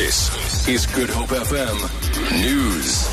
This is Good Hope FM News.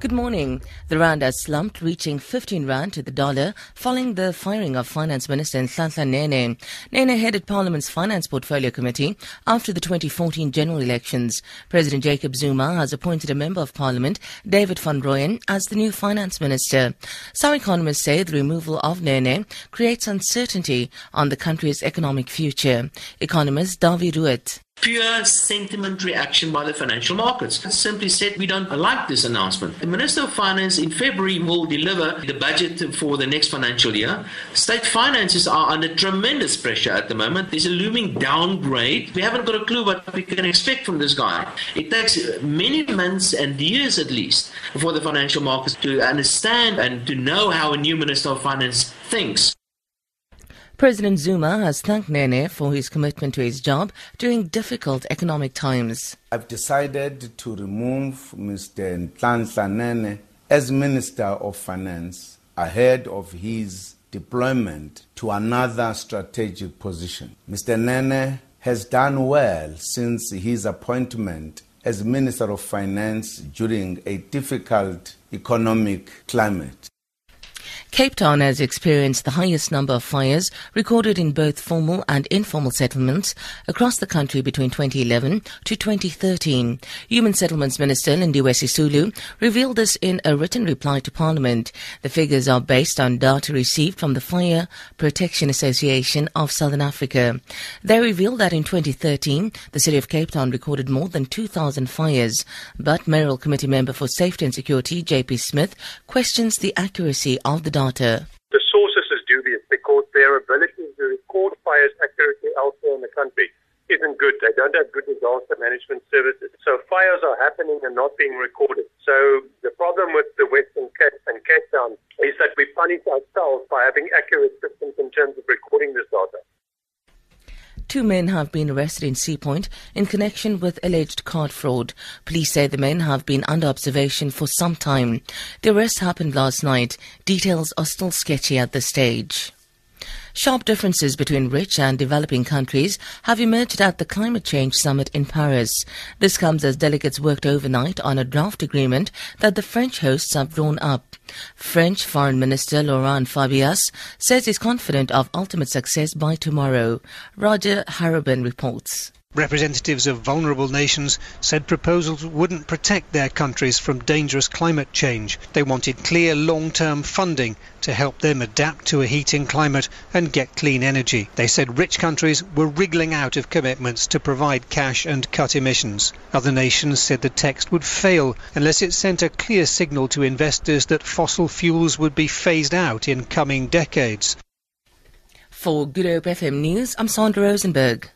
Good morning. The rand has slumped, reaching 15 rand to the dollar following the firing of Finance Minister Nhlanhla Nene. Nene headed Parliament's Finance Portfolio Committee after the 2014 general elections. President Jacob Zuma has appointed a member of Parliament, David van Rooyen, as the new Finance Minister. Some economists say the removal of Nene creates uncertainty on the country's economic future. Economist Dawie Roodt pure sentiment reaction by the financial markets. Simply said, we don't like this announcement. The Minister of Finance in February will deliver the budget for the next financial year. State finances are under tremendous pressure at the moment. There's a looming downgrade. We haven't got a clue what we can expect from this guy. It takes many months and years at least for the financial markets to understand and to know how a new Minister of Finance thinks. President Zuma has thanked Nene for his commitment to his job during difficult economic times. I've decided to remove Mr. Nhlanhla Nene as Minister of Finance ahead of his deployment to another strategic position. Mr. Nene has done well since his appointment as Minister of Finance during a difficult economic climate. Cape Town has experienced the highest number of fires recorded in both formal and informal settlements across the country between 2011 to 2013. Human Settlements Minister Lindiwe Sisulu revealed this in a written reply to Parliament. The figures are based on data received from the Fire Protection Association of Southern Africa. They revealed that in 2013, the city of Cape Town recorded more than 2,000 fires, but Mayoral Committee member for Safety and Security, JP Smith, questions the accuracy of the data. The sources is dubious because their ability to record fires accurately elsewhere in the country isn't good. They don't have good disaster management services. So fires are happening and not being recorded. So the problem with the Western Cape and Cape Town is that we punish ourselves by having accurate systems in terms of recording this data. Two men have been arrested in Sea Point in connection with alleged card fraud. Police say the men have been under observation for some time. The arrest happened last night. Details are still sketchy at this stage. Sharp differences between rich and developing countries have emerged at the Climate Change Summit in Paris. This comes as delegates worked overnight on a draft agreement that the French hosts have drawn up. French Foreign Minister Laurent Fabius says he's confident of ultimate success by tomorrow. Roger Harrabin reports. Representatives of vulnerable nations said proposals wouldn't protect their countries from dangerous climate change. They wanted clear long term funding to help them adapt to a heating climate and get clean energy. They said rich countries were wriggling out of commitments to provide cash and cut emissions. Other nations said the text would fail unless it sent a clear signal to investors that fossil fuels would be phased out in coming decades. For Good Hope FM News, I'm Sandra Rosenberg.